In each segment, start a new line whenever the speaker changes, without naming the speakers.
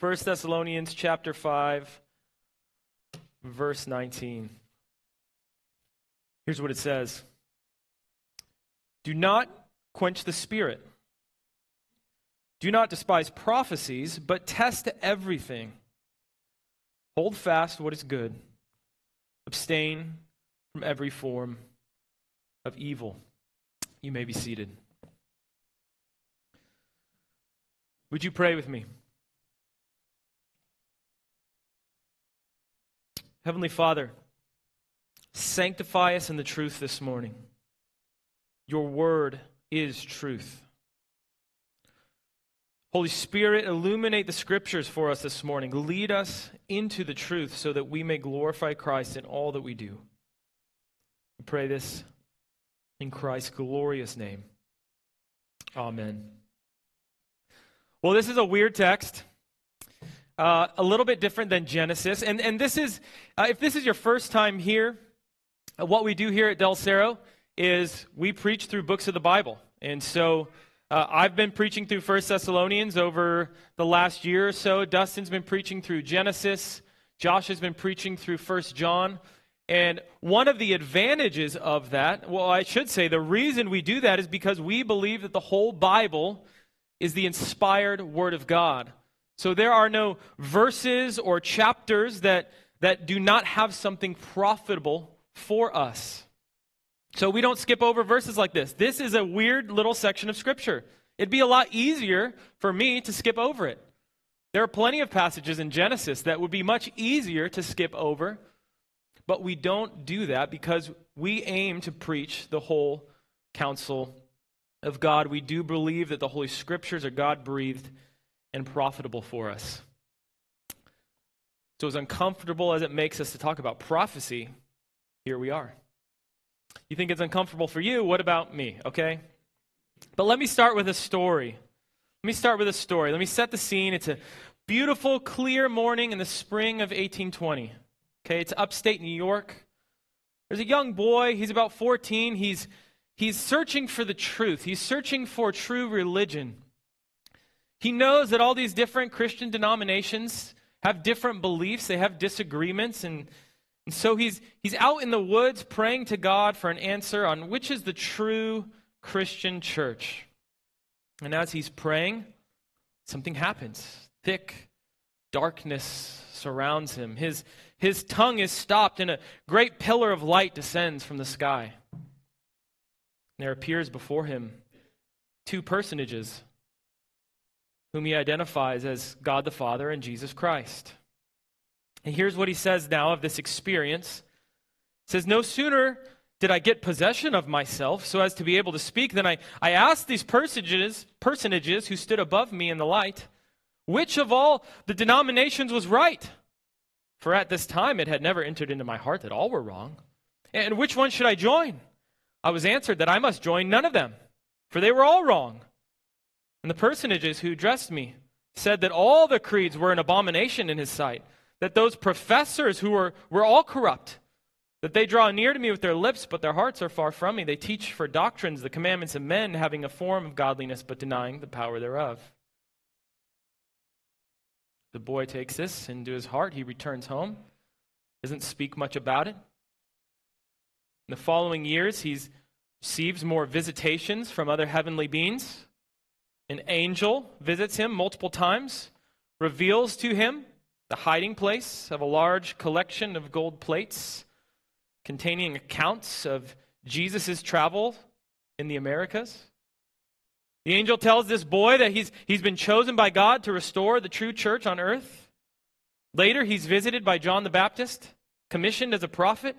1 Thessalonians chapter 5 verse 19. Here's what it says. Do not quench the spirit. Do not despise prophecies, but test everything. Hold fast what is good. Abstain from every form of evil. You may be seated. Would you pray with me? Heavenly Father, sanctify us in the truth this morning. Your word is truth. Holy Spirit, illuminate the scriptures for us this morning. Lead us into the truth so that we may glorify Christ in all that we do. We pray this in Christ's glorious name. Amen. Well, this is a weird text. Uh, a little bit different than Genesis. And, and this is, uh, if this is your first time here, uh, what we do here at Del Cerro is we preach through books of the Bible. And so uh, I've been preaching through First Thessalonians over the last year or so. Dustin's been preaching through Genesis. Josh has been preaching through First John. And one of the advantages of that, well, I should say, the reason we do that is because we believe that the whole Bible is the inspired Word of God. So there are no verses or chapters that, that do not have something profitable for us. So we don't skip over verses like this. This is a weird little section of Scripture. It'd be a lot easier for me to skip over it. There are plenty of passages in Genesis that would be much easier to skip over, but we don't do that because we aim to preach the whole counsel of God. We do believe that the Holy Scriptures are God breathed and profitable for us. So, as uncomfortable as it makes us to talk about prophecy, here we are. You think it's uncomfortable for you? What about me? Okay? But let me start with a story. Let me start with a story. Let me set the scene. It's a beautiful, clear morning in the spring of 1820. Okay, it's upstate New York. There's a young boy, he's about 14. He's, he's searching for the truth, he's searching for true religion. He knows that all these different Christian denominations have different beliefs, they have disagreements, and, and so he's, he's out in the woods praying to God for an answer on which is the true Christian church. And as he's praying, something happens. Thick darkness surrounds him. His, his tongue is stopped, and a great pillar of light descends from the sky. There appears before him two personages whom he identifies as God the Father and Jesus Christ. And here's what he says now of this experience. He says, No sooner did I get possession of myself so as to be able to speak than I, I asked these personages, personages who stood above me in the light, which of all the denominations was right? For at this time it had never entered into my heart that all were wrong. And which one should I join? I was answered that I must join none of them, for they were all wrong. And the personages who addressed me said that all the creeds were an abomination in his sight, that those professors who were, were all corrupt, that they draw near to me with their lips, but their hearts are far from me. They teach for doctrines the commandments of men, having a form of godliness, but denying the power thereof. The boy takes this into his heart. He returns home, doesn't speak much about it. In the following years, he receives more visitations from other heavenly beings. An angel visits him multiple times, reveals to him the hiding place of a large collection of gold plates containing accounts of Jesus' travel in the Americas. The angel tells this boy that he's, he's been chosen by God to restore the true church on earth. Later, he's visited by John the Baptist, commissioned as a prophet.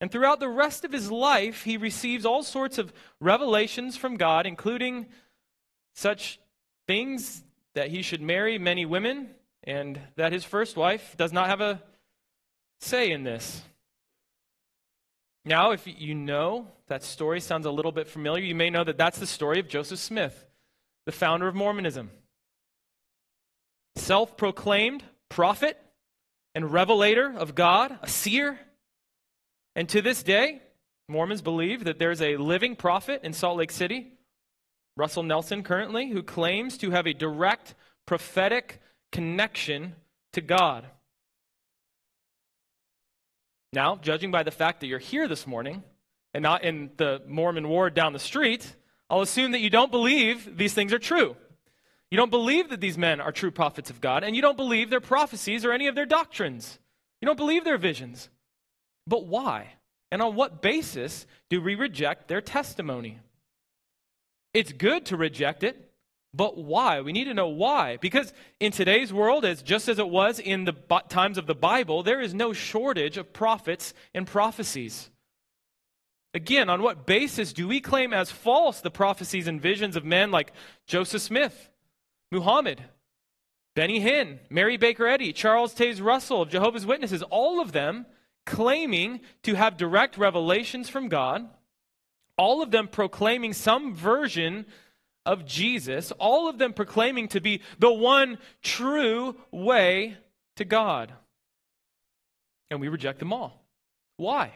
And throughout the rest of his life, he receives all sorts of revelations from God, including such things that he should marry many women and that his first wife does not have a say in this. Now, if you know that story sounds a little bit familiar, you may know that that's the story of Joseph Smith, the founder of Mormonism. Self proclaimed prophet and revelator of God, a seer. And to this day, Mormons believe that there's a living prophet in Salt Lake City Russell Nelson, currently, who claims to have a direct prophetic connection to God. Now, judging by the fact that you're here this morning and not in the Mormon ward down the street, I'll assume that you don't believe these things are true. You don't believe that these men are true prophets of God, and you don't believe their prophecies or any of their doctrines. You don't believe their visions. But why? And on what basis do we reject their testimony? It's good to reject it, but why? We need to know why. Because in today's world, as just as it was in the times of the Bible, there is no shortage of prophets and prophecies. Again, on what basis do we claim as false the prophecies and visions of men like Joseph Smith, Muhammad, Benny Hinn, Mary Baker Eddy, Charles Taze Russell, of Jehovah's Witnesses, all of them claiming to have direct revelations from God, all of them proclaiming some version of Jesus, all of them proclaiming to be the one true way to God. And we reject them all. Why?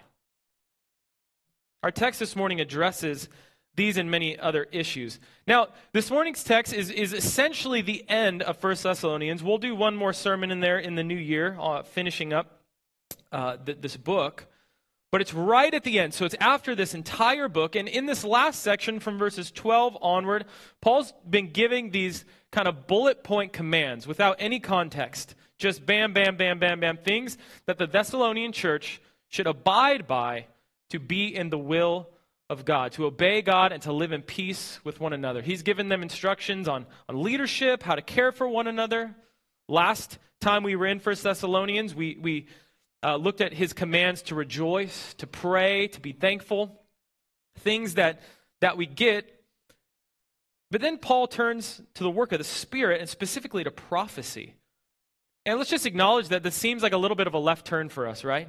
Our text this morning addresses these and many other issues. Now, this morning's text is, is essentially the end of 1 Thessalonians. We'll do one more sermon in there in the new year, uh, finishing up uh, th- this book. But it's right at the end. So it's after this entire book. And in this last section, from verses 12 onward, Paul's been giving these kind of bullet point commands without any context. Just bam, bam, bam, bam, bam, things that the Thessalonian church should abide by to be in the will of God, to obey God and to live in peace with one another. He's given them instructions on, on leadership, how to care for one another. Last time we were in First Thessalonians, we, we uh, looked at his commands to rejoice, to pray, to be thankful, things that, that we get. But then Paul turns to the work of the Spirit and specifically to prophecy. And let's just acknowledge that this seems like a little bit of a left turn for us, right?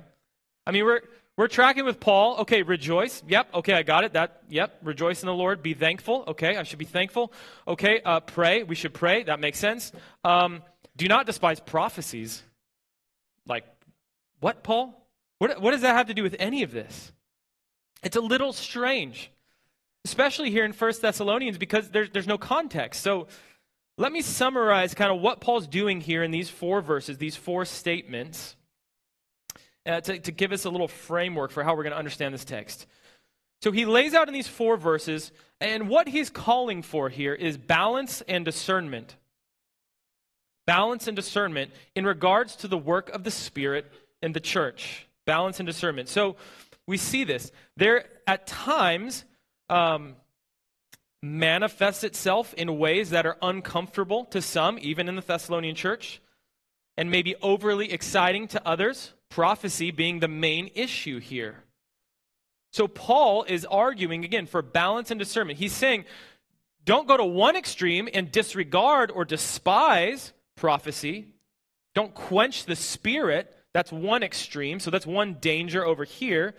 I mean, we're, we're tracking with Paul. Okay, rejoice. Yep. Okay, I got it. That. Yep. Rejoice in the Lord. Be thankful. Okay, I should be thankful. Okay, uh, pray. We should pray. That makes sense. Um, do not despise prophecies. Like, what, Paul? What, what does that have to do with any of this? It's a little strange, especially here in First Thessalonians because there's, there's no context. So let me summarize kind of what Paul's doing here in these four verses, these four statements uh, to, to give us a little framework for how we're going to understand this text. So he lays out in these four verses, and what he's calling for here is balance and discernment. Balance and discernment in regards to the work of the Spirit in the church. Balance and discernment. So we see this. There, at times, um, manifests itself in ways that are uncomfortable to some, even in the Thessalonian church, and maybe overly exciting to others prophecy being the main issue here. So Paul is arguing, again, for balance and discernment. He's saying, don't go to one extreme and disregard or despise prophecy. Don't quench the spirit. That's one extreme. So that's one danger over here.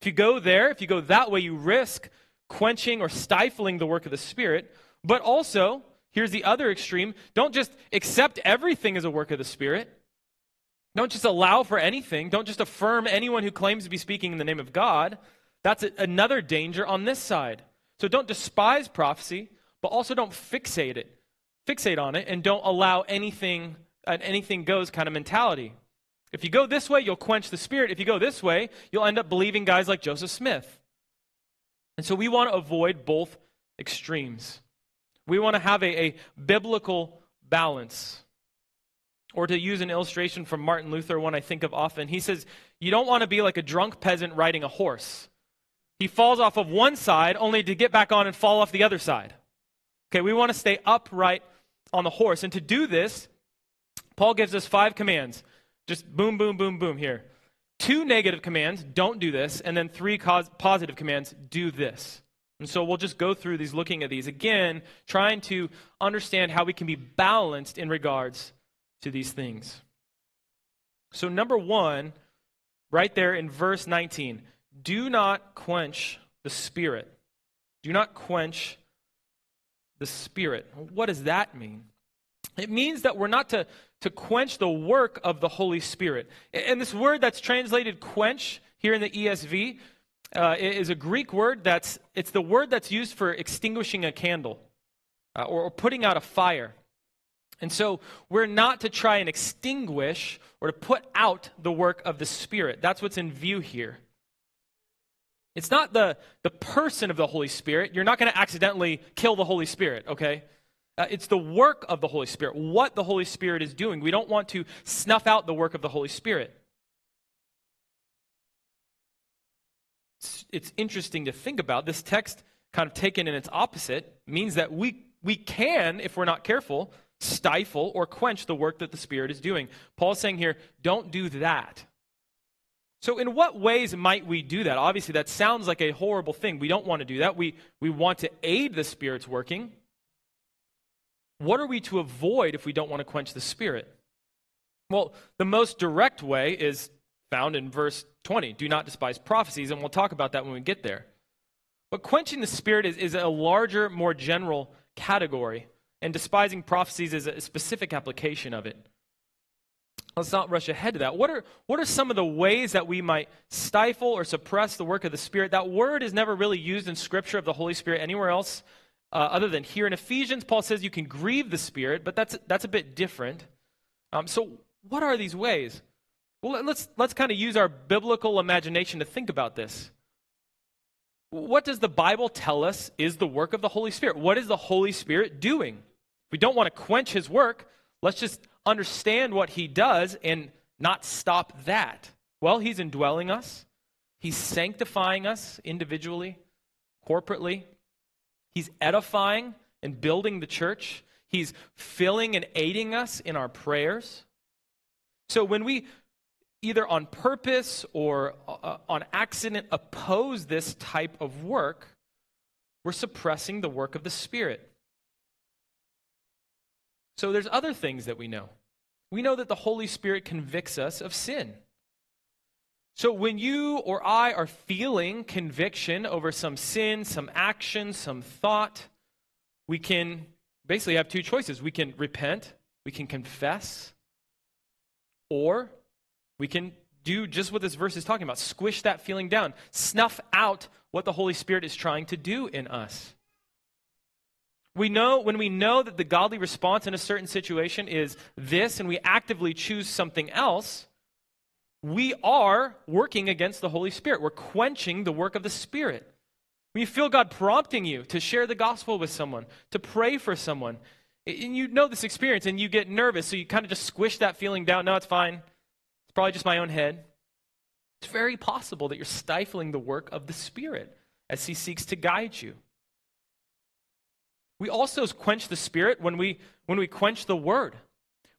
If you go there, if you go that way, you risk quenching or stifling the work of the spirit. But also, here's the other extreme don't just accept everything as a work of the spirit. Don't just allow for anything. Don't just affirm anyone who claims to be speaking in the name of God. That's a, another danger on this side. So don't despise prophecy, but also don't fixate it. Fixate on it and don't allow anything an anything goes kind of mentality. If you go this way, you'll quench the spirit. If you go this way, you'll end up believing guys like Joseph Smith. And so we want to avoid both extremes. We want to have a, a biblical balance. Or to use an illustration from Martin Luther, one I think of often, he says, You don't want to be like a drunk peasant riding a horse. He falls off of one side only to get back on and fall off the other side. Okay, we want to stay upright on the horse. And to do this, Paul gives us five commands. Just boom, boom, boom, boom here. Two negative commands, don't do this. And then three positive commands, do this. And so we'll just go through these, looking at these. Again, trying to understand how we can be balanced in regards to these things. So, number one, right there in verse 19, do not quench the Spirit. Do not quench the Spirit. What does that mean? It means that we're not to, to quench the work of the Holy Spirit. And this word that's translated quench here in the ESV uh, is a Greek word that's it's the word that's used for extinguishing a candle uh, or, or putting out a fire. And so we're not to try and extinguish or to put out the work of the Spirit. That's what's in view here. It's not the, the person of the Holy Spirit. You're not going to accidentally kill the Holy Spirit, okay? Uh, it's the work of the Holy Spirit, what the Holy Spirit is doing. We don't want to snuff out the work of the Holy Spirit. It's, it's interesting to think about. This text, kind of taken in its opposite, means that we, we can, if we're not careful, stifle or quench the work that the Spirit is doing. Paul's saying here, don't do that. So, in what ways might we do that? Obviously, that sounds like a horrible thing. We don't want to do that. We, we want to aid the Spirit's working. What are we to avoid if we don't want to quench the Spirit? Well, the most direct way is found in verse 20 do not despise prophecies, and we'll talk about that when we get there. But quenching the Spirit is, is a larger, more general category, and despising prophecies is a specific application of it. Let's not rush ahead to that. What are, what are some of the ways that we might stifle or suppress the work of the Spirit? That word is never really used in Scripture of the Holy Spirit anywhere else uh, other than here. In Ephesians, Paul says you can grieve the Spirit, but that's, that's a bit different. Um, so, what are these ways? Well, let's, let's kind of use our biblical imagination to think about this. What does the Bible tell us is the work of the Holy Spirit? What is the Holy Spirit doing? If we don't want to quench his work, let's just understand what he does and not stop that? Well, he's indwelling us, he's sanctifying us individually, corporately, he's edifying and building the church, he's filling and aiding us in our prayers. So when we either on purpose or uh, on accident oppose this type of work, we're suppressing the work of the Spirit. So there's other things that we know. We know that the Holy Spirit convicts us of sin. So when you or I are feeling conviction over some sin, some action, some thought, we can basically have two choices. We can repent, we can confess, or we can do just what this verse is talking about squish that feeling down, snuff out what the Holy Spirit is trying to do in us. We know when we know that the godly response in a certain situation is this and we actively choose something else, we are working against the Holy Spirit. We're quenching the work of the Spirit. When you feel God prompting you to share the gospel with someone, to pray for someone, and you know this experience and you get nervous, so you kind of just squish that feeling down. No, it's fine. It's probably just my own head. It's very possible that you're stifling the work of the Spirit as He seeks to guide you. We also quench the Spirit when we, when we quench the Word.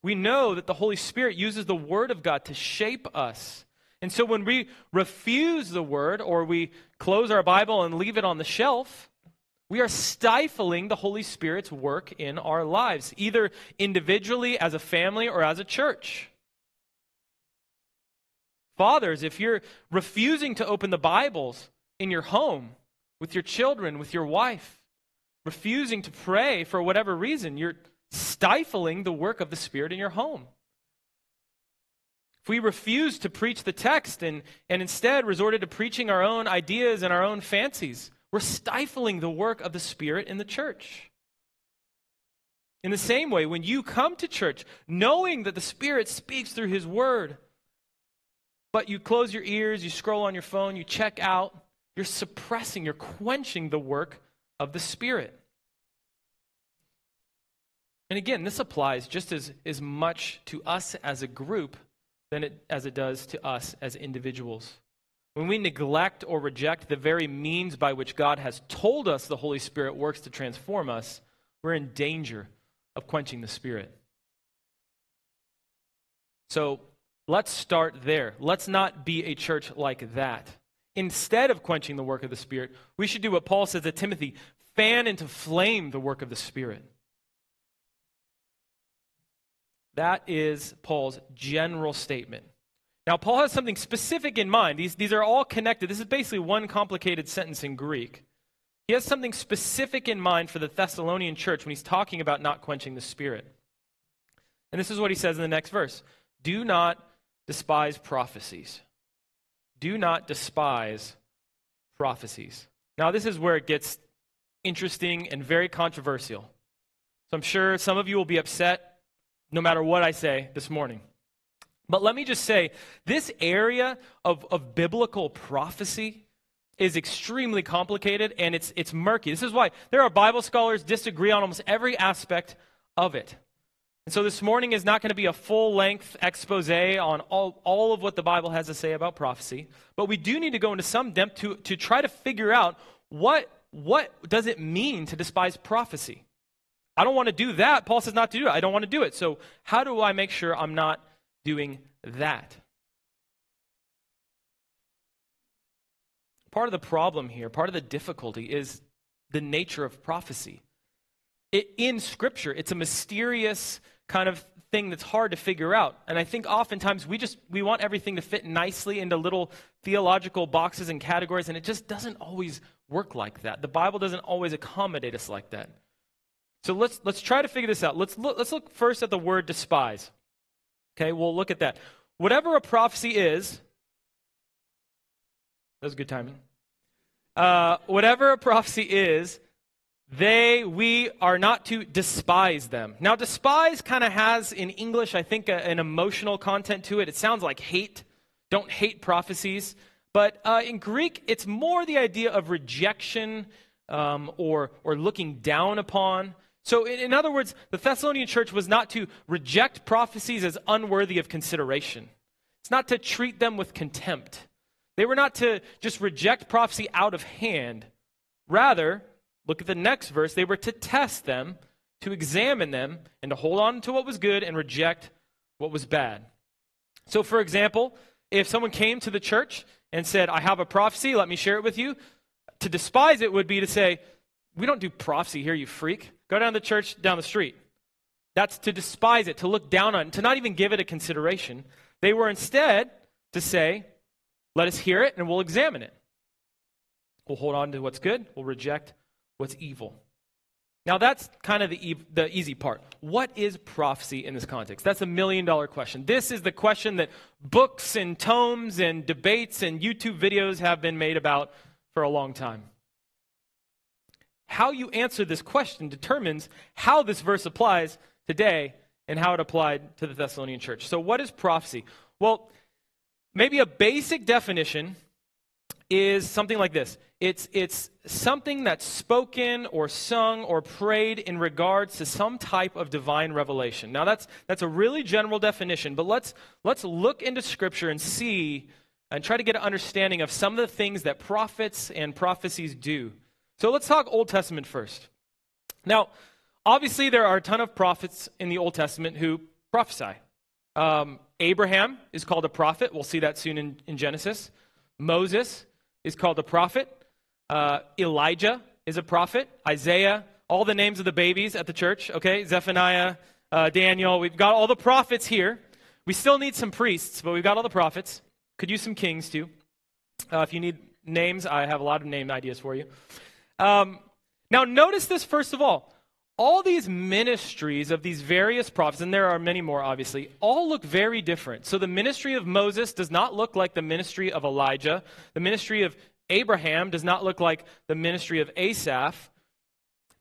We know that the Holy Spirit uses the Word of God to shape us. And so when we refuse the Word or we close our Bible and leave it on the shelf, we are stifling the Holy Spirit's work in our lives, either individually, as a family, or as a church. Fathers, if you're refusing to open the Bibles in your home, with your children, with your wife, refusing to pray for whatever reason, you're stifling the work of the Spirit in your home. If we refuse to preach the text and, and instead resorted to preaching our own ideas and our own fancies, we're stifling the work of the Spirit in the church. In the same way, when you come to church knowing that the Spirit speaks through His Word, but you close your ears, you scroll on your phone, you check out, you're suppressing, you're quenching the work of the Spirit. And again, this applies just as, as much to us as a group than it, as it does to us as individuals. When we neglect or reject the very means by which God has told us the Holy Spirit works to transform us, we're in danger of quenching the Spirit. So let's start there. Let's not be a church like that. Instead of quenching the work of the Spirit, we should do what Paul says to Timothy fan into flame the work of the Spirit. That is Paul's general statement. Now, Paul has something specific in mind. These, these are all connected. This is basically one complicated sentence in Greek. He has something specific in mind for the Thessalonian church when he's talking about not quenching the Spirit. And this is what he says in the next verse Do not despise prophecies. Do not despise prophecies. Now, this is where it gets interesting and very controversial. So I'm sure some of you will be upset no matter what I say this morning. But let me just say this area of, of biblical prophecy is extremely complicated and it's, it's murky. This is why there are Bible scholars disagree on almost every aspect of it. And so this morning is not going to be a full length expose on all, all of what the Bible has to say about prophecy, but we do need to go into some depth to, to try to figure out what, what does it mean to despise prophecy. I don't want to do that. Paul says not to do it. I don't want to do it. So, how do I make sure I'm not doing that? Part of the problem here, part of the difficulty is the nature of prophecy. It, in Scripture, it's a mysterious kind of thing that's hard to figure out. And I think oftentimes we just we want everything to fit nicely into little theological boxes and categories and it just doesn't always work like that. The Bible doesn't always accommodate us like that. So let's let's try to figure this out. Let's look let's look first at the word despise. Okay, we'll look at that. Whatever a prophecy is, that was good timing. Uh, whatever a prophecy is, they, we are not to despise them. Now, despise kind of has in English, I think, a, an emotional content to it. It sounds like hate. Don't hate prophecies. But uh, in Greek, it's more the idea of rejection um, or, or looking down upon. So, in, in other words, the Thessalonian church was not to reject prophecies as unworthy of consideration, it's not to treat them with contempt. They were not to just reject prophecy out of hand. Rather, look at the next verse, they were to test them, to examine them, and to hold on to what was good and reject what was bad. So, for example, if someone came to the church and said, I have a prophecy, let me share it with you, to despise it would be to say, We don't do prophecy here, you freak. Go down to the church down the street. That's to despise it, to look down on to not even give it a consideration. They were instead to say, let us hear it and we'll examine it. We'll hold on to what's good, we'll reject what's evil. Now, that's kind of the, the easy part. What is prophecy in this context? That's a million dollar question. This is the question that books and tomes and debates and YouTube videos have been made about for a long time. How you answer this question determines how this verse applies today and how it applied to the Thessalonian church. So, what is prophecy? Well, Maybe a basic definition is something like this it's, it's something that's spoken or sung or prayed in regards to some type of divine revelation. Now, that's, that's a really general definition, but let's, let's look into Scripture and see and try to get an understanding of some of the things that prophets and prophecies do. So let's talk Old Testament first. Now, obviously, there are a ton of prophets in the Old Testament who prophesy. Um, Abraham is called a prophet. We'll see that soon in, in Genesis. Moses is called a prophet. Uh, Elijah is a prophet. Isaiah, all the names of the babies at the church, okay? Zephaniah, uh, Daniel. We've got all the prophets here. We still need some priests, but we've got all the prophets. Could use some kings too. Uh, if you need names, I have a lot of name ideas for you. Um, now, notice this first of all all these ministries of these various prophets, and there are many more obviously, all look very different. So the ministry of Moses does not look like the ministry of Elijah. The ministry of Abraham does not look like the ministry of Asaph.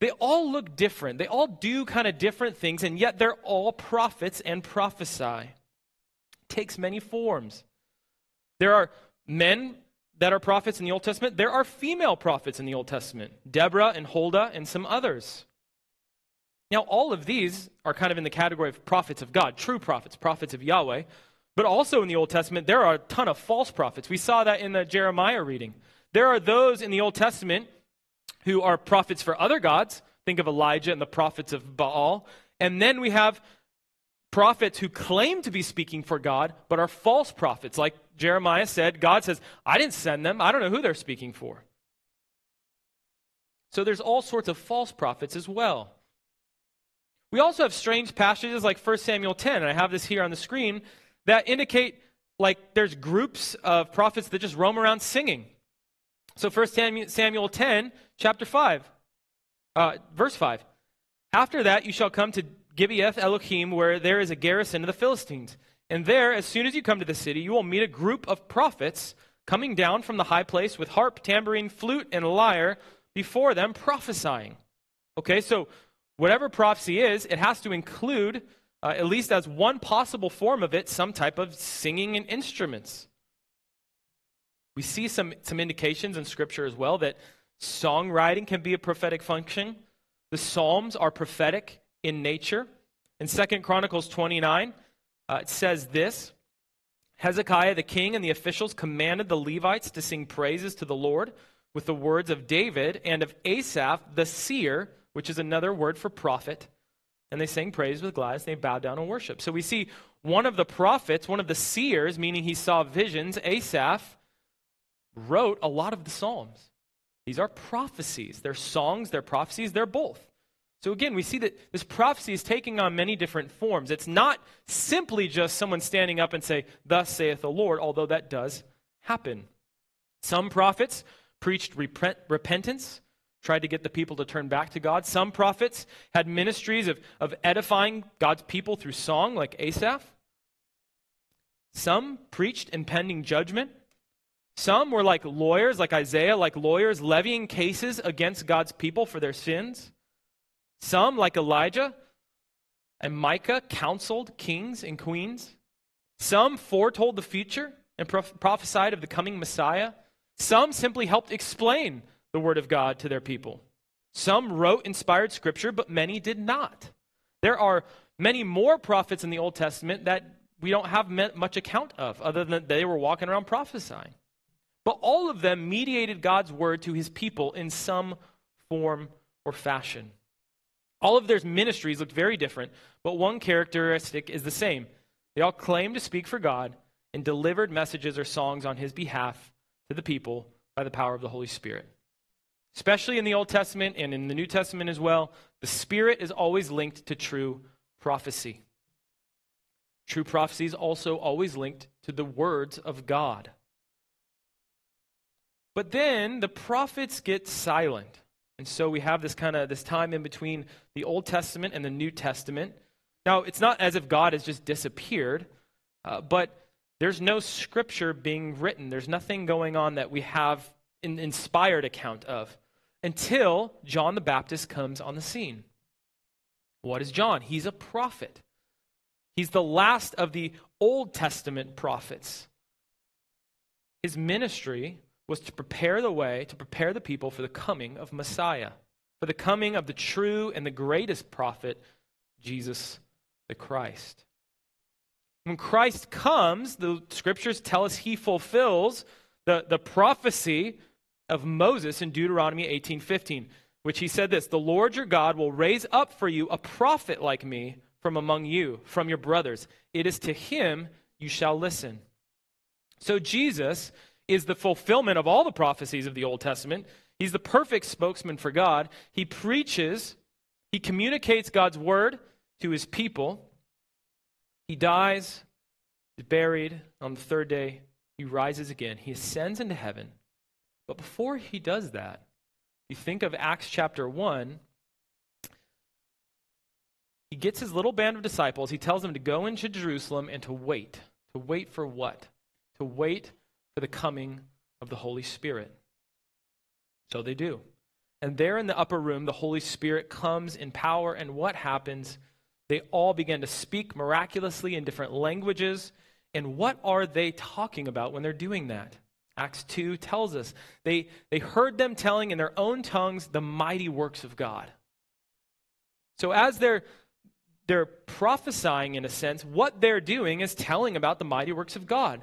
They all look different. They all do kind of different things, and yet they're all prophets and prophesy. It takes many forms. There are men that are prophets in the Old Testament. There are female prophets in the Old Testament Deborah and Huldah and some others. Now, all of these are kind of in the category of prophets of God, true prophets, prophets of Yahweh. But also in the Old Testament, there are a ton of false prophets. We saw that in the Jeremiah reading. There are those in the Old Testament who are prophets for other gods. Think of Elijah and the prophets of Baal. And then we have prophets who claim to be speaking for God, but are false prophets. Like Jeremiah said, God says, I didn't send them. I don't know who they're speaking for. So there's all sorts of false prophets as well. We also have strange passages like 1 Samuel 10, and I have this here on the screen, that indicate like there's groups of prophets that just roam around singing. So 1 Samuel 10, chapter 5, uh, verse 5. After that, you shall come to Gibeath Elohim, where there is a garrison of the Philistines. And there, as soon as you come to the city, you will meet a group of prophets coming down from the high place with harp, tambourine, flute, and lyre before them, prophesying. Okay, so whatever prophecy is, it has to include uh, at least as one possible form of it, some type of singing and instruments. We see some, some indications in Scripture as well that songwriting can be a prophetic function. The Psalms are prophetic in nature. In Second Chronicles 29, uh, it says this Hezekiah the king and the officials commanded the Levites to sing praises to the Lord with the words of David and of Asaph the seer, which is another word for prophet. And they sang praise with gladness. They bowed down and worshiped. So we see one of the prophets, one of the seers, meaning he saw visions, Asaph, wrote a lot of the Psalms. These are prophecies. They're songs, they're prophecies, they're both. So again, we see that this prophecy is taking on many different forms. It's not simply just someone standing up and say, "Thus saith the Lord," although that does happen. Some prophets preached repent, repentance, tried to get the people to turn back to God. Some prophets had ministries of, of edifying God's people through song, like Asaph. Some preached impending judgment. Some were like lawyers, like Isaiah, like lawyers levying cases against God's people for their sins. Some, like Elijah and Micah, counseled kings and queens. Some foretold the future and prophesied of the coming Messiah. Some simply helped explain the Word of God to their people. Some wrote inspired scripture, but many did not. There are many more prophets in the Old Testament that we don't have much account of, other than they were walking around prophesying. But all of them mediated God's word to his people in some form or fashion. All of their ministries looked very different, but one characteristic is the same. They all claimed to speak for God and delivered messages or songs on his behalf to the people by the power of the Holy Spirit. Especially in the Old Testament and in the New Testament as well, the Spirit is always linked to true prophecy. True prophecy is also always linked to the words of God. But then the prophets get silent. And so we have this kind of this time in between the Old Testament and the New Testament. Now, it's not as if God has just disappeared, uh, but there's no scripture being written. There's nothing going on that we have an inspired account of until John the Baptist comes on the scene. What is John? He's a prophet. He's the last of the Old Testament prophets. His ministry was to prepare the way, to prepare the people for the coming of Messiah, for the coming of the true and the greatest prophet, Jesus the Christ. When Christ comes, the scriptures tell us he fulfills the, the prophecy of Moses in Deuteronomy 18:15, which he said this, "The Lord your God will raise up for you a prophet like me from among you, from your brothers. It is to him you shall listen." So Jesus is the fulfillment of all the prophecies of the Old Testament. He's the perfect spokesman for God. He preaches, he communicates God's word to his people. He dies, is buried. On the third day, he rises again. He ascends into heaven. But before he does that, you think of Acts chapter 1, he gets his little band of disciples. He tells them to go into Jerusalem and to wait. To wait for what? To wait for the coming of the Holy Spirit. So they do. And there in the upper room, the Holy Spirit comes in power, and what happens? They all begin to speak miraculously in different languages. And what are they talking about when they're doing that? Acts 2 tells us they, they heard them telling in their own tongues the mighty works of God. So as they're, they're prophesying, in a sense, what they're doing is telling about the mighty works of God.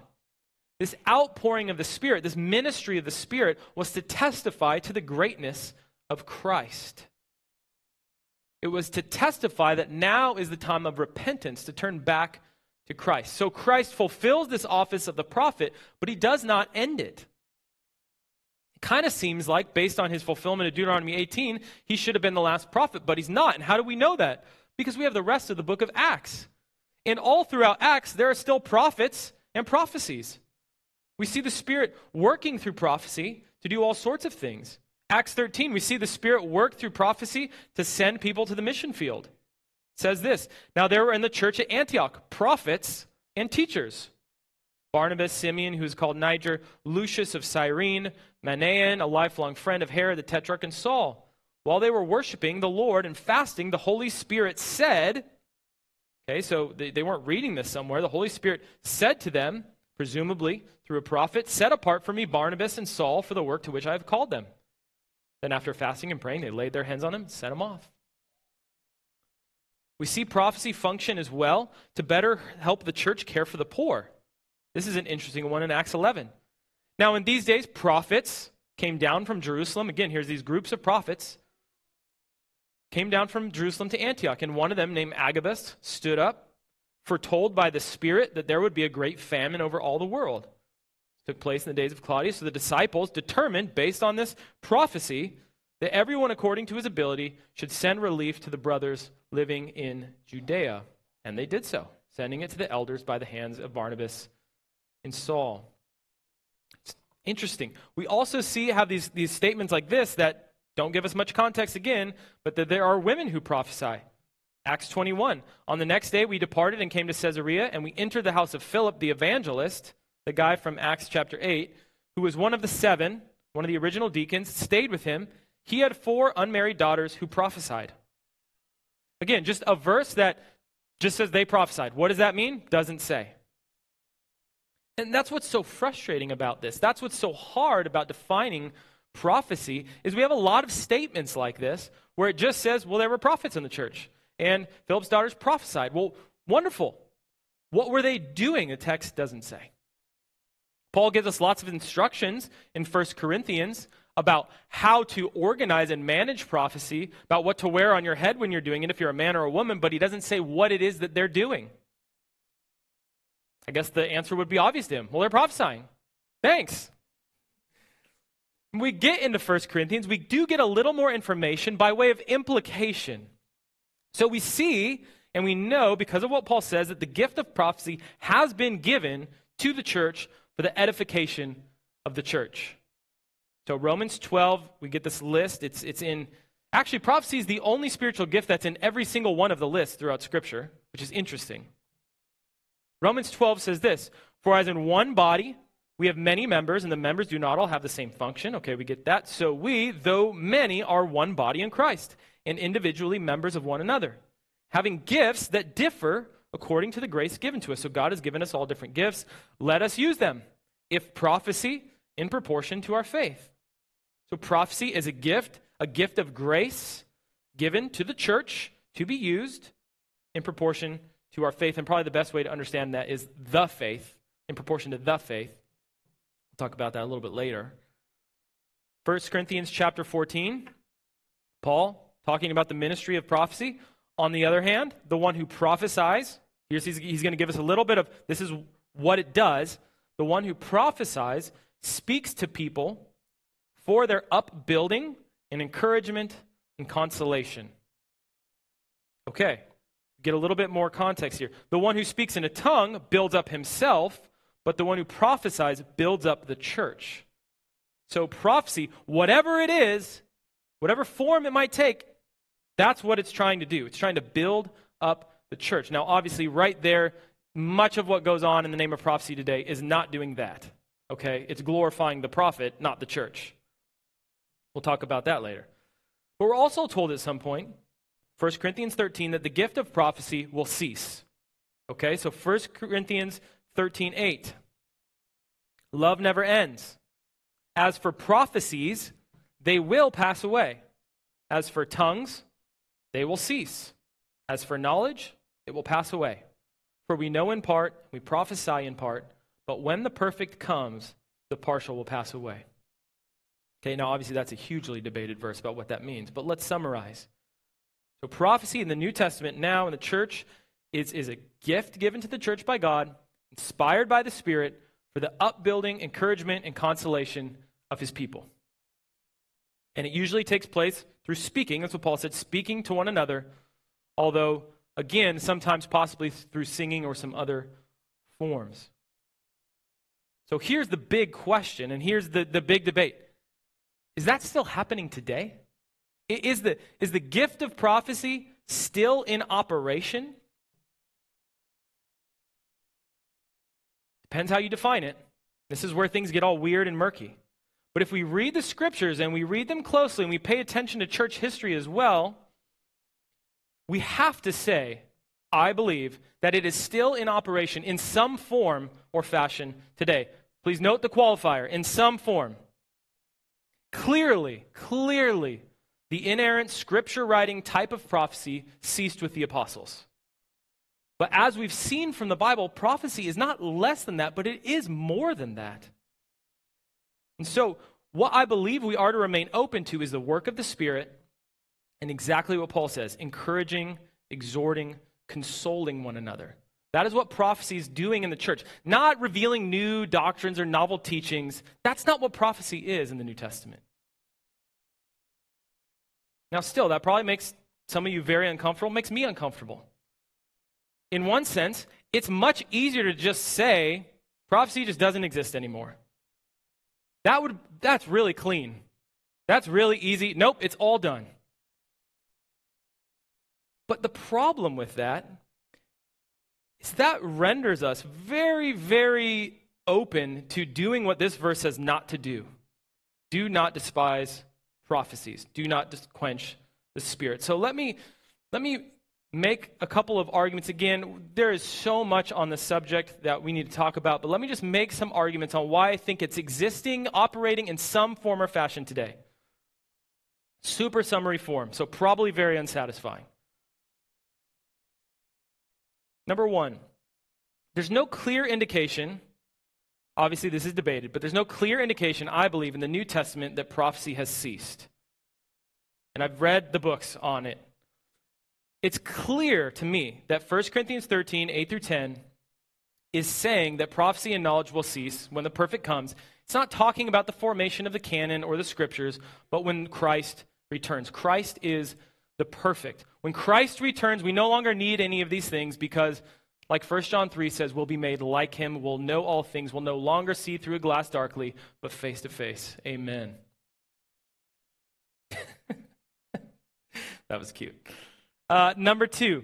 This outpouring of the Spirit, this ministry of the Spirit, was to testify to the greatness of Christ. It was to testify that now is the time of repentance, to turn back to Christ. So Christ fulfills this office of the prophet, but he does not end it. It kind of seems like, based on his fulfillment of Deuteronomy 18, he should have been the last prophet, but he's not. And how do we know that? Because we have the rest of the book of Acts. And all throughout Acts, there are still prophets and prophecies. We see the Spirit working through prophecy to do all sorts of things. Acts 13, we see the Spirit work through prophecy to send people to the mission field. It says this Now there were in the church at Antioch prophets and teachers Barnabas, Simeon, who is called Niger, Lucius of Cyrene, Manaen, a lifelong friend of Herod the Tetrarch, and Saul. While they were worshiping the Lord and fasting, the Holy Spirit said, Okay, so they, they weren't reading this somewhere. The Holy Spirit said to them, presumably through a prophet, Set apart for me Barnabas and Saul for the work to which I have called them. Then, after fasting and praying, they laid their hands on him and sent him off. We see prophecy function as well to better help the church care for the poor. This is an interesting one in Acts 11. Now, in these days, prophets came down from Jerusalem. Again, here's these groups of prophets. Came down from Jerusalem to Antioch, and one of them, named Agabus, stood up, foretold by the Spirit that there would be a great famine over all the world. It took place in the days of Claudius. So the disciples determined, based on this prophecy, that everyone according to his ability should send relief to the brothers living in Judea. And they did so, sending it to the elders by the hands of Barnabas and Saul. It's interesting. We also see how these, these statements like this that don't give us much context again, but that there are women who prophesy. Acts 21. On the next day, we departed and came to Caesarea, and we entered the house of Philip the evangelist, the guy from Acts chapter 8, who was one of the seven, one of the original deacons, stayed with him. He had four unmarried daughters who prophesied. Again, just a verse that just says they prophesied. What does that mean? Doesn't say. And that's what's so frustrating about this. That's what's so hard about defining prophecy is we have a lot of statements like this where it just says, well, there were prophets in the church. And Philip's daughters prophesied. Well, wonderful. What were they doing? The text doesn't say. Paul gives us lots of instructions in 1 Corinthians about how to organize and manage prophecy, about what to wear on your head when you're doing it if you're a man or a woman, but he doesn't say what it is that they're doing. I guess the answer would be obvious to him. Well, they're prophesying. Thanks. When we get into 1 Corinthians, we do get a little more information by way of implication. So we see and we know because of what Paul says that the gift of prophecy has been given to the church for the edification of the church. So, Romans 12, we get this list. It's, it's in, actually, prophecy is the only spiritual gift that's in every single one of the lists throughout Scripture, which is interesting. Romans 12 says this For as in one body we have many members, and the members do not all have the same function. Okay, we get that. So we, though many, are one body in Christ, and individually members of one another, having gifts that differ according to the grace given to us. So God has given us all different gifts. Let us use them. If prophecy, in proportion to our faith. So prophecy is a gift, a gift of grace given to the church to be used in proportion to our faith. And probably the best way to understand that is the faith, in proportion to the faith. We'll talk about that a little bit later. 1 Corinthians chapter 14, Paul talking about the ministry of prophecy. On the other hand, the one who prophesies, here's, he's, he's going to give us a little bit of this is what it does. The one who prophesies speaks to people for their upbuilding and encouragement and consolation. Okay, get a little bit more context here. The one who speaks in a tongue builds up himself, but the one who prophesies builds up the church. So, prophecy, whatever it is, whatever form it might take, that's what it's trying to do. It's trying to build up the church. Now, obviously, right there, much of what goes on in the name of prophecy today is not doing that. Okay? It's glorifying the prophet, not the church. We'll talk about that later. But we're also told at some point, 1 Corinthians 13, that the gift of prophecy will cease. Okay? So 1 Corinthians 13, 8. Love never ends. As for prophecies, they will pass away. As for tongues, they will cease. As for knowledge, it will pass away. For we know in part, we prophesy in part, but when the perfect comes, the partial will pass away. Okay, now obviously that's a hugely debated verse about what that means, but let's summarize. So, prophecy in the New Testament now in the church is, is a gift given to the church by God, inspired by the Spirit, for the upbuilding, encouragement, and consolation of his people. And it usually takes place through speaking. That's what Paul said, speaking to one another, although, again, sometimes possibly through singing or some other forms. So here's the big question, and here's the, the big debate. Is that still happening today? Is the, is the gift of prophecy still in operation? Depends how you define it. This is where things get all weird and murky. But if we read the scriptures and we read them closely and we pay attention to church history as well, we have to say I believe that it is still in operation in some form or fashion today. Please note the qualifier in some form. Clearly, clearly, the inerrant scripture writing type of prophecy ceased with the apostles. But as we've seen from the Bible, prophecy is not less than that, but it is more than that. And so, what I believe we are to remain open to is the work of the Spirit and exactly what Paul says encouraging, exhorting, consoling one another. That is what prophecy is doing in the church. Not revealing new doctrines or novel teachings. That's not what prophecy is in the New Testament. Now, still, that probably makes some of you very uncomfortable, makes me uncomfortable. In one sense, it's much easier to just say prophecy just doesn't exist anymore. That would that's really clean. That's really easy. Nope, it's all done. But the problem with that is that renders us very, very open to doing what this verse says not to do. Do not despise prophecies. Do not quench the spirit. So let me let me make a couple of arguments. Again, there is so much on the subject that we need to talk about, but let me just make some arguments on why I think it's existing, operating in some form or fashion today. Super summary form, so probably very unsatisfying. Number one, there's no clear indication, obviously, this is debated, but there's no clear indication, I believe, in the New Testament that prophecy has ceased. And I've read the books on it. It's clear to me that 1 Corinthians 13, 8 through 10, is saying that prophecy and knowledge will cease when the perfect comes. It's not talking about the formation of the canon or the scriptures, but when Christ returns. Christ is the perfect. When Christ returns, we no longer need any of these things because, like 1 John 3 says, we'll be made like him, we'll know all things, we'll no longer see through a glass darkly, but face to face. Amen. that was cute. Uh, number two,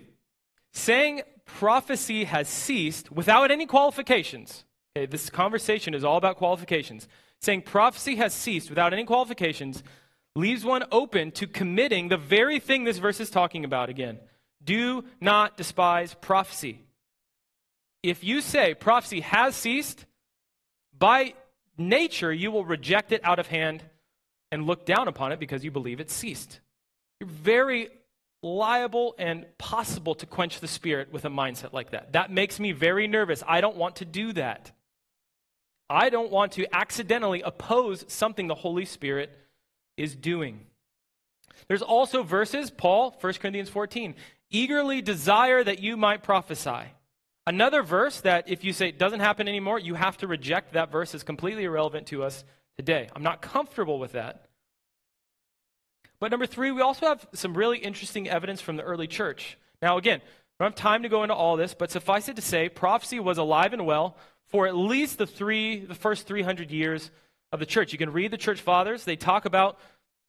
saying prophecy has ceased without any qualifications. Okay, this conversation is all about qualifications. Saying prophecy has ceased without any qualifications leaves one open to committing the very thing this verse is talking about again. Do not despise prophecy. If you say prophecy has ceased, by nature you will reject it out of hand and look down upon it because you believe it ceased. You're very liable and possible to quench the spirit with a mindset like that. That makes me very nervous. I don't want to do that. I don't want to accidentally oppose something the Holy Spirit is doing. There's also verses, Paul, 1 Corinthians 14, eagerly desire that you might prophesy. Another verse that if you say it doesn't happen anymore, you have to reject that verse is completely irrelevant to us today. I'm not comfortable with that. But number three, we also have some really interesting evidence from the early church. Now, again, I don't have time to go into all this, but suffice it to say, prophecy was alive and well for at least the three, the first 300 years of the church. You can read the church fathers. They talk about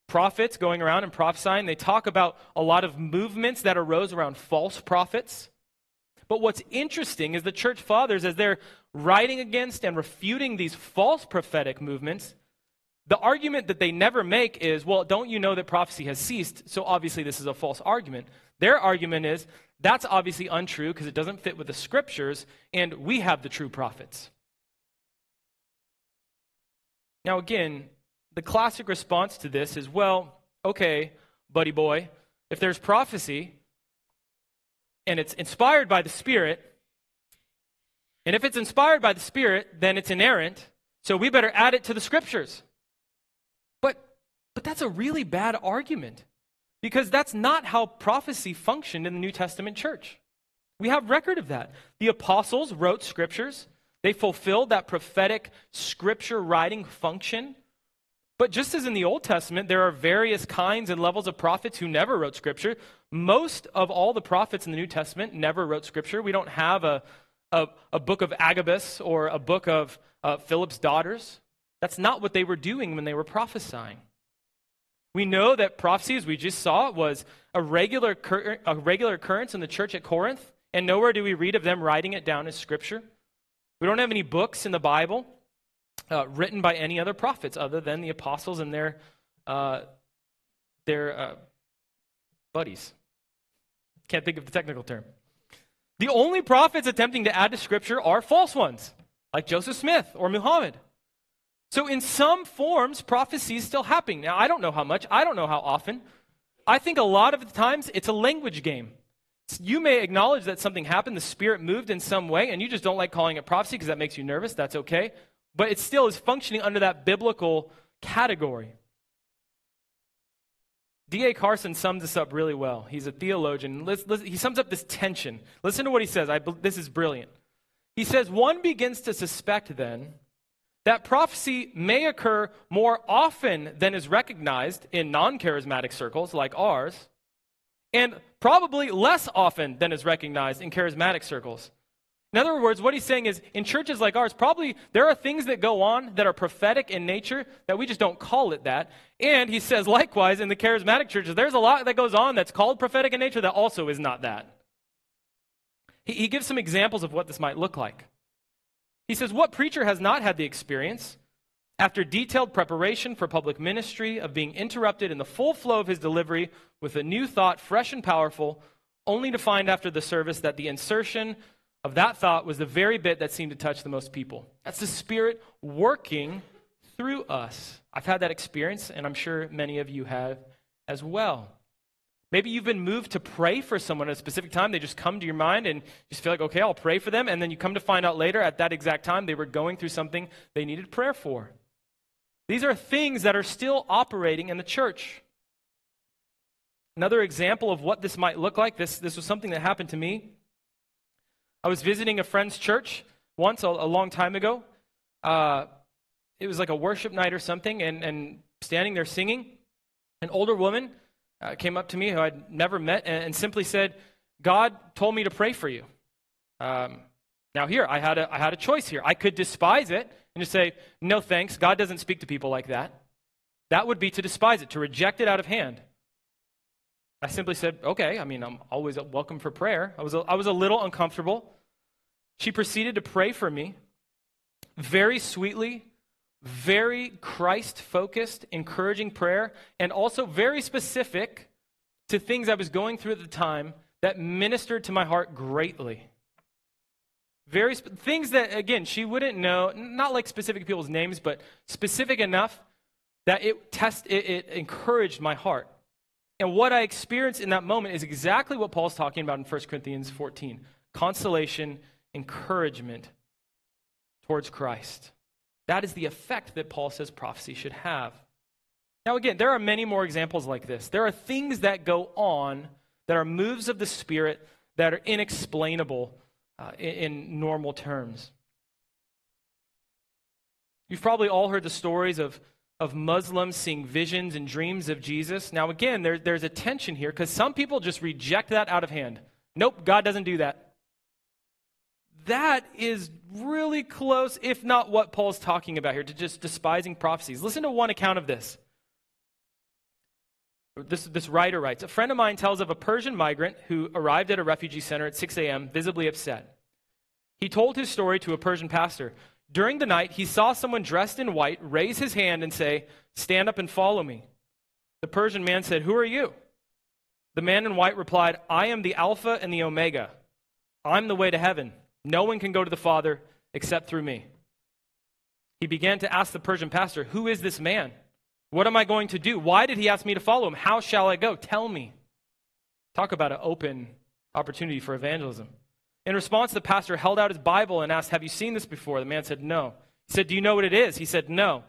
prophets going around and prophesying. They talk about a lot of movements that arose around false prophets. But what's interesting is the church fathers, as they're writing against and refuting these false prophetic movements, the argument that they never make is, well, don't you know that prophecy has ceased? So obviously, this is a false argument. Their argument is, that's obviously untrue because it doesn't fit with the scriptures, and we have the true prophets. Now, again, the classic response to this is, well, okay, buddy boy, if there's prophecy and it's inspired by the Spirit, and if it's inspired by the Spirit, then it's inerrant, so we better add it to the scriptures. But that's a really bad argument because that's not how prophecy functioned in the New Testament church. We have record of that. The apostles wrote scriptures. They fulfilled that prophetic scripture writing function. But just as in the Old Testament, there are various kinds and levels of prophets who never wrote scripture. Most of all the prophets in the New Testament never wrote scripture. We don't have a, a, a book of Agabus or a book of uh, Philip's daughters. That's not what they were doing when they were prophesying. We know that prophecy, as we just saw, was a regular, a regular occurrence in the church at Corinth, and nowhere do we read of them writing it down as scripture. We don't have any books in the Bible uh, written by any other prophets other than the apostles and their, uh, their uh, buddies. Can't think of the technical term. The only prophets attempting to add to Scripture are false ones, like Joseph Smith or Muhammad. So, in some forms, prophecy is still happening. Now, I don't know how much, I don't know how often. I think a lot of the times it's a language game. You may acknowledge that something happened, the Spirit moved in some way, and you just don't like calling it prophecy because that makes you nervous. That's okay. But it still is functioning under that biblical category. D.A. Carson sums this up really well. He's a theologian. He sums up this tension. Listen to what he says. I, this is brilliant. He says, One begins to suspect then that prophecy may occur more often than is recognized in non charismatic circles like ours, and probably less often than is recognized in charismatic circles. In other words, what he's saying is in churches like ours, probably there are things that go on that are prophetic in nature that we just don't call it that. And he says, likewise, in the charismatic churches, there's a lot that goes on that's called prophetic in nature that also is not that. He, he gives some examples of what this might look like. He says, What preacher has not had the experience, after detailed preparation for public ministry, of being interrupted in the full flow of his delivery with a new thought, fresh and powerful, only to find after the service that the insertion of that thought was the very bit that seemed to touch the most people. That's the Spirit working through us. I've had that experience, and I'm sure many of you have as well. Maybe you've been moved to pray for someone at a specific time. They just come to your mind and just feel like, okay, I'll pray for them. And then you come to find out later at that exact time they were going through something they needed prayer for. These are things that are still operating in the church. Another example of what this might look like this, this was something that happened to me I was visiting a friend's church once a, a long time ago. Uh, it was like a worship night or something, and, and standing there singing, an older woman uh, came up to me who I'd never met and, and, simply said, God told me to pray for you. Um, now, here, I had, a, I had a choice here. I could despise it and just say, no thanks, God doesn't speak to people like that. That would be to despise it, to reject it out of hand. I simply said, okay, I mean, I'm always welcome for prayer. I was a, I was a little uncomfortable. She proceeded to pray for me very sweetly, very Christ focused, encouraging prayer, and also very specific to things I was going through at the time that ministered to my heart greatly. Very sp- things that, again, she wouldn't know, not like specific people's names, but specific enough that it, test, it, it encouraged my heart. And what I experienced in that moment is exactly what Paul's talking about in 1 Corinthians 14 consolation, encouragement towards Christ. That is the effect that Paul says prophecy should have. Now, again, there are many more examples like this. There are things that go on that are moves of the Spirit that are inexplainable uh, in, in normal terms. You've probably all heard the stories of of Muslims seeing visions and dreams of Jesus. Now, again, there, there's a tension here because some people just reject that out of hand. Nope, God doesn't do that. That is really close, if not what Paul's talking about here, to just despising prophecies. Listen to one account of this. This, this writer writes A friend of mine tells of a Persian migrant who arrived at a refugee center at 6 a.m., visibly upset. He told his story to a Persian pastor. During the night, he saw someone dressed in white raise his hand and say, Stand up and follow me. The Persian man said, Who are you? The man in white replied, I am the Alpha and the Omega. I'm the way to heaven. No one can go to the Father except through me. He began to ask the Persian pastor, Who is this man? What am I going to do? Why did he ask me to follow him? How shall I go? Tell me. Talk about an open opportunity for evangelism. In response, the pastor held out his Bible and asked, Have you seen this before? The man said, No. He said, Do you know what it is? He said, No.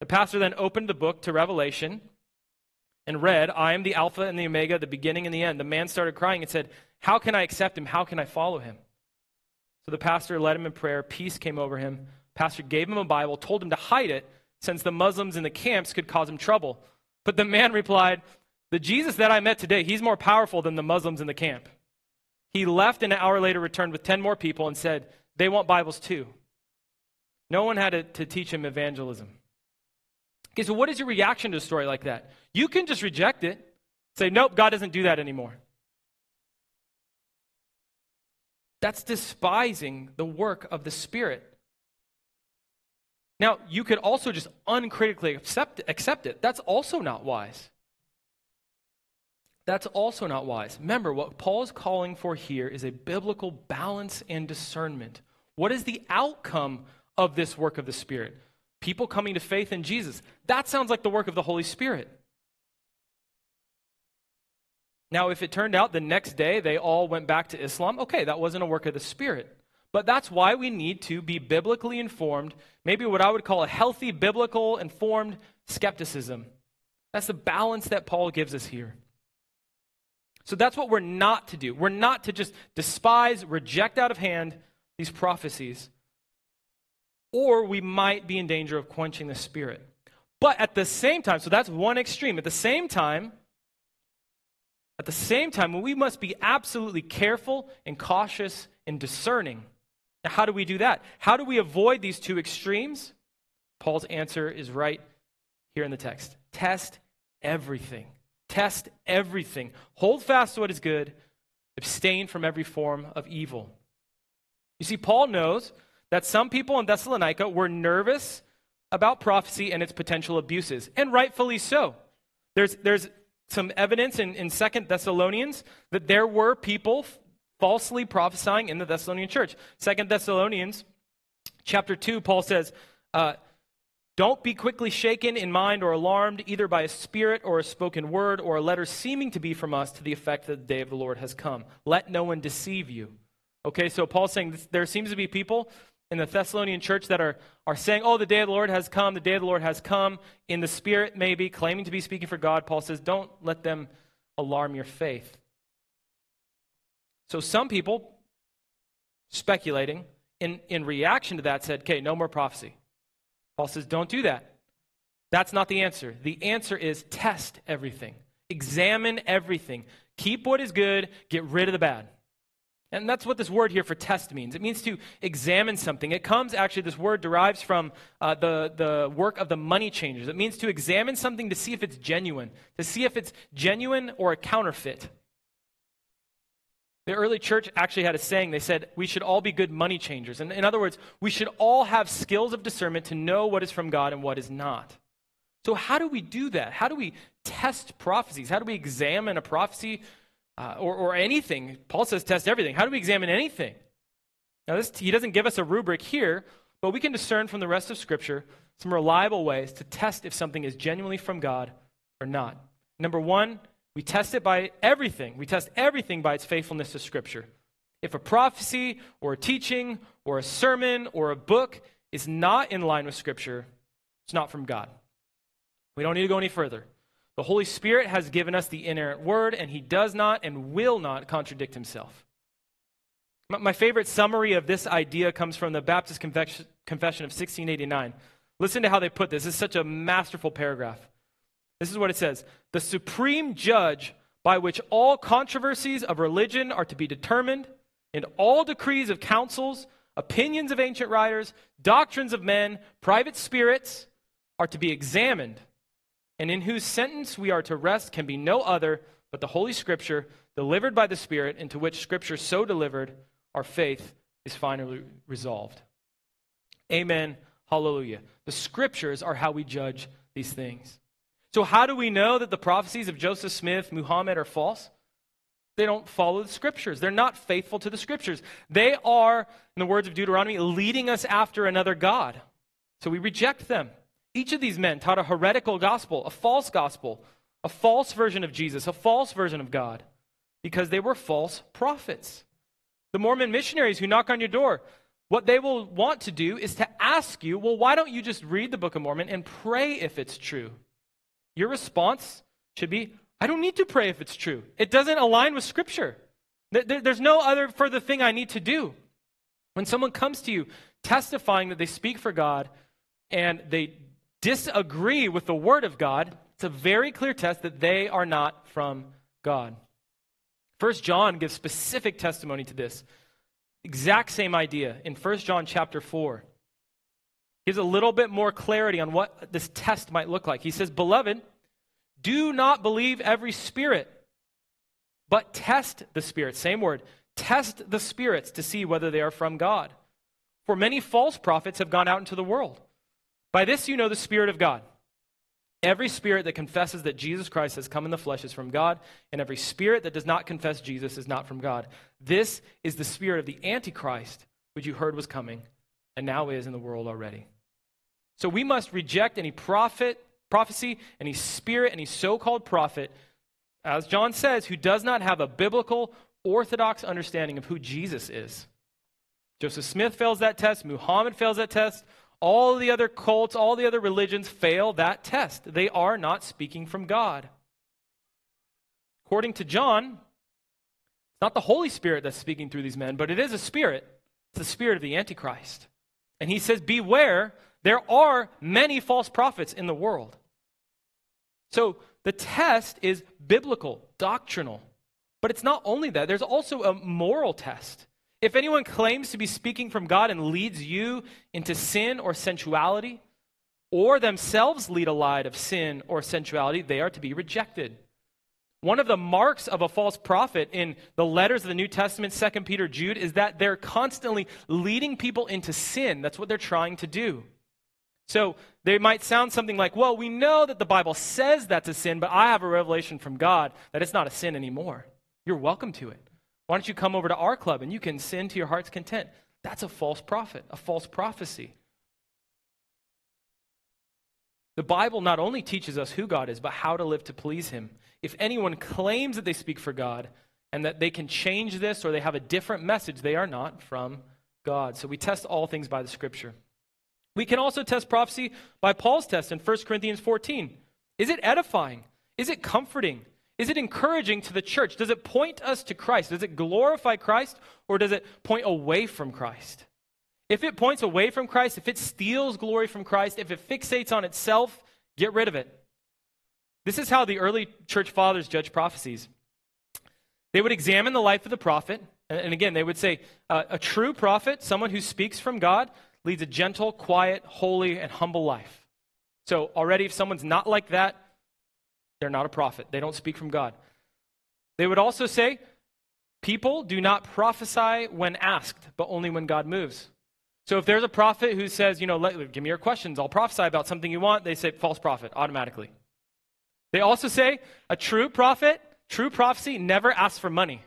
The pastor then opened the book to Revelation and read, I am the Alpha and the Omega, the beginning and the end. The man started crying and said, How can I accept him? How can I follow him? So the pastor led him in prayer. Peace came over him. Pastor gave him a Bible, told him to hide it, since the Muslims in the camps could cause him trouble. But the man replied, The Jesus that I met today, he's more powerful than the Muslims in the camp. He left and an hour later returned with 10 more people and said, They want Bibles too. No one had to, to teach him evangelism. Okay, so what is your reaction to a story like that? You can just reject it, say, Nope, God doesn't do that anymore. That's despising the work of the Spirit. Now, you could also just uncritically accept, accept it. That's also not wise. That's also not wise. Remember, what Paul is calling for here is a biblical balance and discernment. What is the outcome of this work of the Spirit? People coming to faith in Jesus. That sounds like the work of the Holy Spirit. Now, if it turned out the next day they all went back to Islam, okay, that wasn't a work of the Spirit. But that's why we need to be biblically informed, maybe what I would call a healthy, biblical, informed skepticism. That's the balance that Paul gives us here. So that's what we're not to do. We're not to just despise, reject out of hand these prophecies, or we might be in danger of quenching the Spirit. But at the same time, so that's one extreme. At the same time, at the same time, we must be absolutely careful and cautious and discerning. Now, how do we do that? How do we avoid these two extremes? Paul's answer is right here in the text test everything. Test everything. Hold fast to what is good. Abstain from every form of evil. You see, Paul knows that some people in Thessalonica were nervous about prophecy and its potential abuses, and rightfully so. There's, there's some evidence in, in 2 Thessalonians that there were people falsely prophesying in the Thessalonian church. 2 Thessalonians chapter 2, Paul says, uh, don't be quickly shaken in mind or alarmed, either by a spirit or a spoken word or a letter seeming to be from us to the effect that the day of the Lord has come. Let no one deceive you. Okay, so Paul's saying there seems to be people in the Thessalonian church that are, are saying, oh, the day of the Lord has come, the day of the Lord has come, in the spirit, maybe, claiming to be speaking for God. Paul says, don't let them alarm your faith. So some people, speculating, in, in reaction to that, said, okay, no more prophecy. Paul says, don't do that. That's not the answer. The answer is test everything, examine everything, keep what is good, get rid of the bad. And that's what this word here for test means. It means to examine something. It comes, actually, this word derives from uh, the, the work of the money changers. It means to examine something to see if it's genuine, to see if it's genuine or a counterfeit. The early church actually had a saying. They said, we should all be good money changers. And in other words, we should all have skills of discernment to know what is from God and what is not. So, how do we do that? How do we test prophecies? How do we examine a prophecy uh, or, or anything? Paul says test everything. How do we examine anything? Now, this, he doesn't give us a rubric here, but we can discern from the rest of Scripture some reliable ways to test if something is genuinely from God or not. Number one, we test it by everything. We test everything by its faithfulness to Scripture. If a prophecy or a teaching or a sermon or a book is not in line with Scripture, it's not from God. We don't need to go any further. The Holy Spirit has given us the inerrant word, and he does not and will not contradict himself. My favorite summary of this idea comes from the Baptist Confession of 1689. Listen to how they put this. This is such a masterful paragraph. This is what it says The supreme judge by which all controversies of religion are to be determined, and all decrees of councils, opinions of ancient writers, doctrines of men, private spirits are to be examined, and in whose sentence we are to rest can be no other but the Holy Scripture, delivered by the Spirit, into which Scripture so delivered, our faith is finally resolved. Amen. Hallelujah. The Scriptures are how we judge these things. So, how do we know that the prophecies of Joseph Smith, Muhammad are false? They don't follow the scriptures. They're not faithful to the scriptures. They are, in the words of Deuteronomy, leading us after another God. So we reject them. Each of these men taught a heretical gospel, a false gospel, a false version of Jesus, a false version of God, because they were false prophets. The Mormon missionaries who knock on your door, what they will want to do is to ask you, well, why don't you just read the Book of Mormon and pray if it's true? Your response should be, I don't need to pray if it's true. It doesn't align with Scripture. There's no other further thing I need to do. When someone comes to you testifying that they speak for God and they disagree with the Word of God, it's a very clear test that they are not from God. First John gives specific testimony to this. Exact same idea in First John chapter 4 gives a little bit more clarity on what this test might look like. He says, Beloved, do not believe every spirit, but test the spirits. Same word. Test the spirits to see whether they are from God. For many false prophets have gone out into the world. By this you know the Spirit of God. Every spirit that confesses that Jesus Christ has come in the flesh is from God, and every spirit that does not confess Jesus is not from God. This is the spirit of the Antichrist, which you heard was coming, and now is in the world already. So we must reject any prophet, prophecy, any spirit, any so called prophet, as John says, who does not have a biblical, orthodox understanding of who Jesus is. Joseph Smith fails that test, Muhammad fails that test, all the other cults, all the other religions fail that test. They are not speaking from God. According to John, it's not the Holy Spirit that's speaking through these men, but it is a spirit. It's the spirit of the Antichrist. And he says, Beware, there are many false prophets in the world. So the test is biblical, doctrinal. But it's not only that, there's also a moral test. If anyone claims to be speaking from God and leads you into sin or sensuality, or themselves lead a life of sin or sensuality, they are to be rejected. One of the marks of a false prophet in the letters of the New Testament, 2 Peter, Jude, is that they're constantly leading people into sin. That's what they're trying to do. So they might sound something like, well, we know that the Bible says that's a sin, but I have a revelation from God that it's not a sin anymore. You're welcome to it. Why don't you come over to our club and you can sin to your heart's content? That's a false prophet, a false prophecy. The Bible not only teaches us who God is, but how to live to please Him. If anyone claims that they speak for God and that they can change this or they have a different message, they are not from God. So we test all things by the Scripture. We can also test prophecy by Paul's test in 1 Corinthians 14. Is it edifying? Is it comforting? Is it encouraging to the church? Does it point us to Christ? Does it glorify Christ or does it point away from Christ? If it points away from Christ, if it steals glory from Christ, if it fixates on itself, get rid of it. This is how the early church fathers judge prophecies. They would examine the life of the prophet, and again, they would say uh, a true prophet, someone who speaks from God, leads a gentle, quiet, holy, and humble life. So already, if someone's not like that, they're not a prophet. They don't speak from God. They would also say, people do not prophesy when asked, but only when God moves. So if there's a prophet who says, you know, let, give me your questions, I'll prophesy about something you want, they say false prophet automatically. They also say a true prophet, true prophecy never asks for money.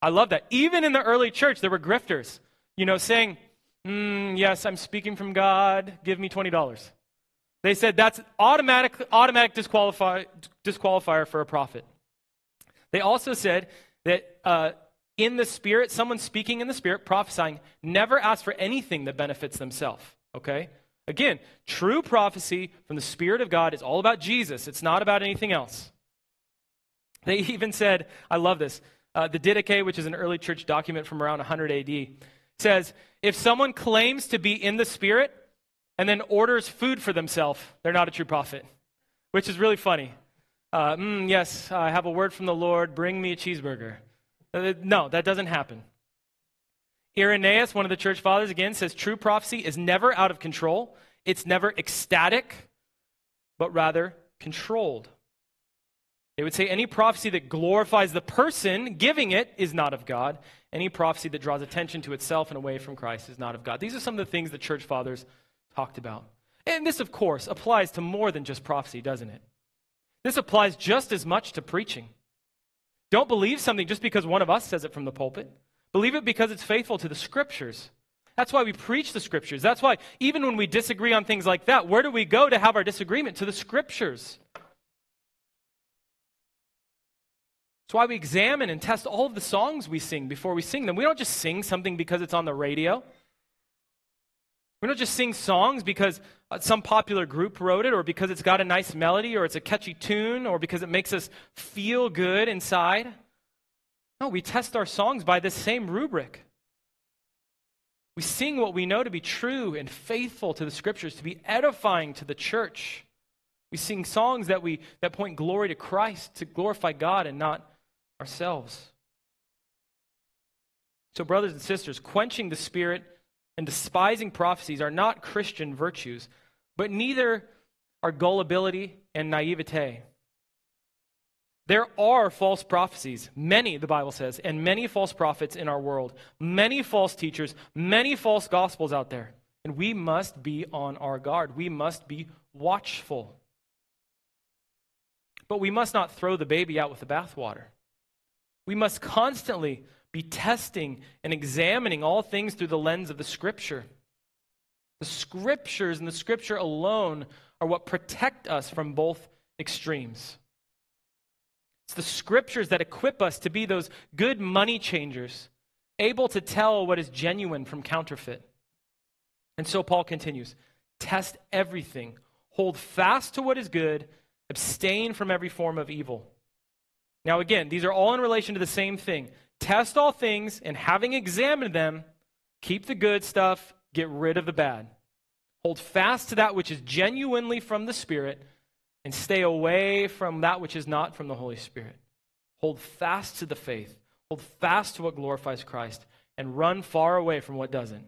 I love that. Even in the early church, there were grifters, you know, saying, mm, yes, I'm speaking from God, give me $20. They said that's automatic, automatic disqualify, disqualifier for a prophet. They also said that uh, in the Spirit, someone speaking in the Spirit, prophesying, never asks for anything that benefits themselves. Okay? Again, true prophecy from the Spirit of God is all about Jesus, it's not about anything else. They even said, I love this. Uh, the Didache, which is an early church document from around 100 AD, says if someone claims to be in the Spirit, and then orders food for themselves, they're not a true prophet, which is really funny. Uh, mm, yes, I have a word from the Lord. Bring me a cheeseburger. Uh, no, that doesn't happen. Irenaeus, one of the church fathers, again says true prophecy is never out of control, it's never ecstatic, but rather controlled. They would say any prophecy that glorifies the person giving it is not of God. Any prophecy that draws attention to itself and away from Christ is not of God. These are some of the things the church fathers talked about. And this, of course, applies to more than just prophecy, doesn't it? This applies just as much to preaching. Don't believe something just because one of us says it from the pulpit. Believe it because it's faithful to the scriptures. That's why we preach the scriptures. That's why, even when we disagree on things like that, where do we go to have our disagreement? To the scriptures. That's why we examine and test all of the songs we sing before we sing them. We don't just sing something because it's on the radio. We don't just sing songs because uh, some popular group wrote it or because it's got a nice melody or it's a catchy tune or because it makes us feel good inside. No, we test our songs by this same rubric. We sing what we know to be true and faithful to the scriptures, to be edifying to the church. We sing songs that, we, that point glory to Christ, to glorify God and not ourselves. So, brothers and sisters, quenching the spirit and despising prophecies are not Christian virtues, but neither are gullibility and naivete. There are false prophecies, many, the Bible says, and many false prophets in our world, many false teachers, many false gospels out there. And we must be on our guard. We must be watchful. but we must not throw the baby out with the bathwater. We must constantly be testing and examining all things through the lens of the Scripture. The Scriptures and the Scripture alone are what protect us from both extremes. It's the Scriptures that equip us to be those good money changers, able to tell what is genuine from counterfeit. And so Paul continues test everything, hold fast to what is good, abstain from every form of evil. Now, again, these are all in relation to the same thing. Test all things, and having examined them, keep the good stuff, get rid of the bad. Hold fast to that which is genuinely from the Spirit, and stay away from that which is not from the Holy Spirit. Hold fast to the faith, hold fast to what glorifies Christ, and run far away from what doesn't.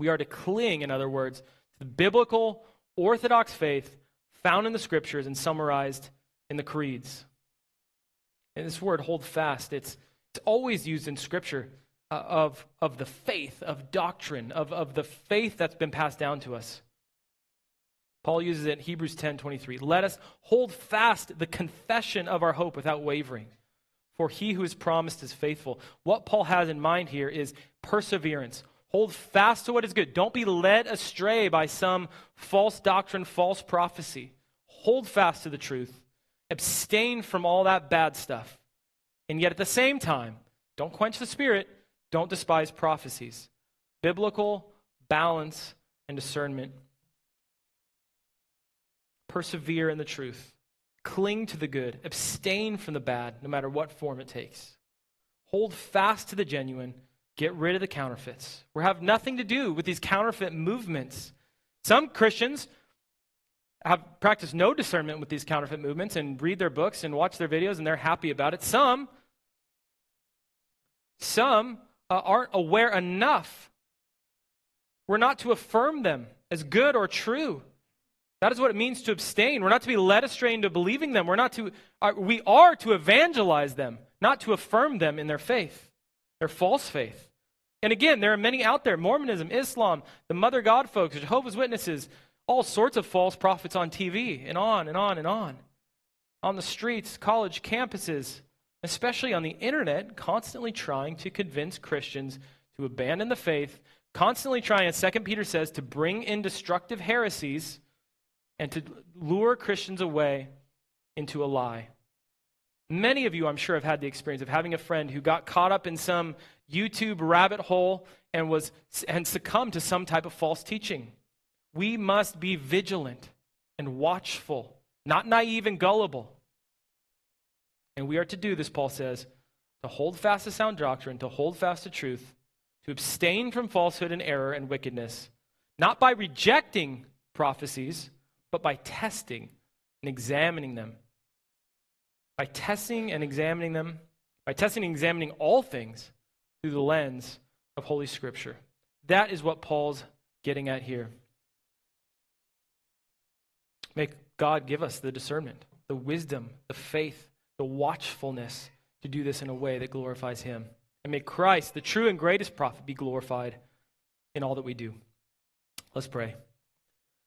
We are to cling, in other words, to the biblical, orthodox faith found in the scriptures and summarized in the creeds. And this word, hold fast, it's, it's always used in scripture uh, of, of the faith, of doctrine, of, of the faith that's been passed down to us. Paul uses it in Hebrews 10 23. Let us hold fast the confession of our hope without wavering, for he who is promised is faithful. What Paul has in mind here is perseverance. Hold fast to what is good. Don't be led astray by some false doctrine, false prophecy. Hold fast to the truth. Abstain from all that bad stuff. And yet at the same time, don't quench the spirit, don't despise prophecies. Biblical balance and discernment. Persevere in the truth. Cling to the good. Abstain from the bad, no matter what form it takes. Hold fast to the genuine. Get rid of the counterfeits. We have nothing to do with these counterfeit movements. Some Christians have practiced no discernment with these counterfeit movements and read their books and watch their videos and they're happy about it. Some, some uh, aren't aware enough. We're not to affirm them as good or true. That is what it means to abstain. We're not to be led astray into believing them. We're not to, uh, we are to evangelize them, not to affirm them in their faith, their false faith. And again, there are many out there Mormonism, Islam, the Mother God folks, Jehovah's Witnesses, all sorts of false prophets on TV, and on and on and on. On the streets, college campuses, especially on the internet, constantly trying to convince Christians to abandon the faith, constantly trying, as 2 Peter says, to bring in destructive heresies and to lure Christians away into a lie. Many of you, I'm sure, have had the experience of having a friend who got caught up in some YouTube rabbit hole and was and succumbed to some type of false teaching. We must be vigilant and watchful, not naive and gullible. And we are to do this, Paul says, to hold fast to sound doctrine, to hold fast to truth, to abstain from falsehood and error and wickedness, not by rejecting prophecies, but by testing and examining them. By testing and examining them, by testing and examining all things through the lens of Holy Scripture. That is what Paul's getting at here. May God give us the discernment, the wisdom, the faith, the watchfulness to do this in a way that glorifies Him. And may Christ, the true and greatest prophet, be glorified in all that we do. Let's pray.